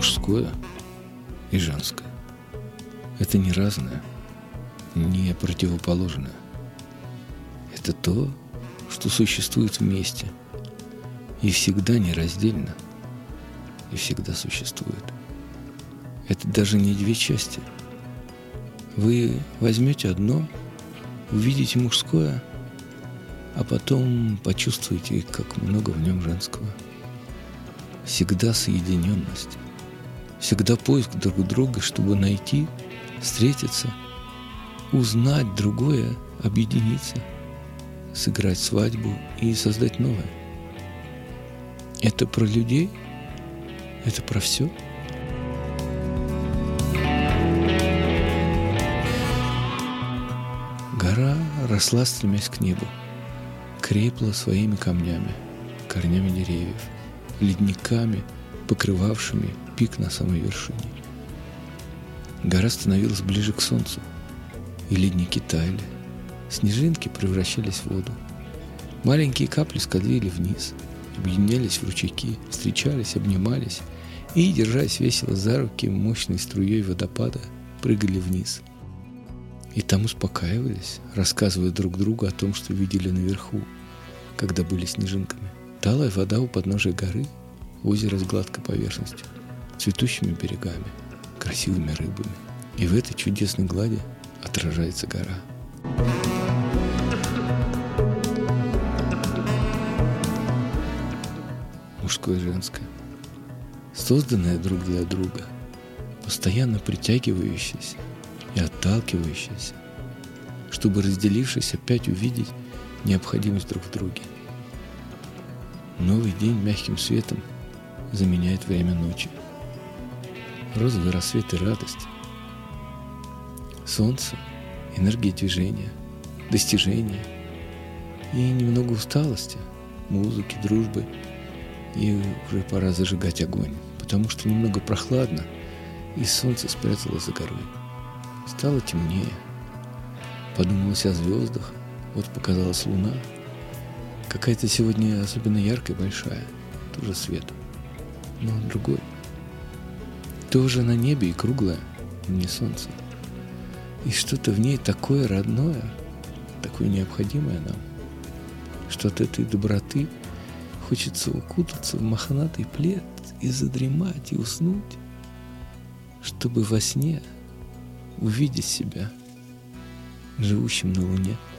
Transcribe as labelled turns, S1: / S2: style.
S1: мужское и женское. Это не разное, не противоположное. Это то, что существует вместе и всегда нераздельно, и всегда существует. Это даже не две части. Вы возьмете одно, увидите мужское, а потом почувствуете, как много в нем женского. Всегда соединенность – всегда поиск друг друга, чтобы найти, встретиться, узнать другое, объединиться – сыграть свадьбу и создать новое. Это про людей, это про все. Гора росла, стремясь к небу, крепла своими камнями, корнями деревьев, ледниками, покрывавшими пик на самой вершине. Гора становилась ближе к солнцу, и ледники таяли – Снежинки превращались в воду. Маленькие капли скользили вниз, объединялись в ручейки, встречались, обнимались и, держась весело за руки, мощной струей водопада прыгали вниз. И там успокаивались, рассказывая друг другу о том, что видели наверху, когда были снежинками. Талая вода у подножия горы, озеро с гладкой поверхностью, цветущими берегами, красивыми рыбами. И в этой чудесной глади отражается гора. мужское и женское, созданное друг для друга, постоянно притягивающееся и отталкивающееся, чтобы, разделившись, опять увидеть необходимость друг в друге. Новый день мягким светом заменяет время ночи. Розовый рассвет и радость. Солнце, энергия движения, достижения и немного усталости, музыки, дружбы – и уже пора зажигать огонь, потому что немного прохладно, и солнце спряталось за горой. Стало темнее. Подумалось о звездах, вот показалась луна. Какая-то сегодня особенно яркая, большая, тоже свет, но другой. Тоже на небе и круглая, не солнце. И что-то в ней такое родное, такое необходимое нам, что от этой доброты – Хочется укутаться в мохнатый плед и задремать, и уснуть, чтобы во сне увидеть себя живущим на Луне –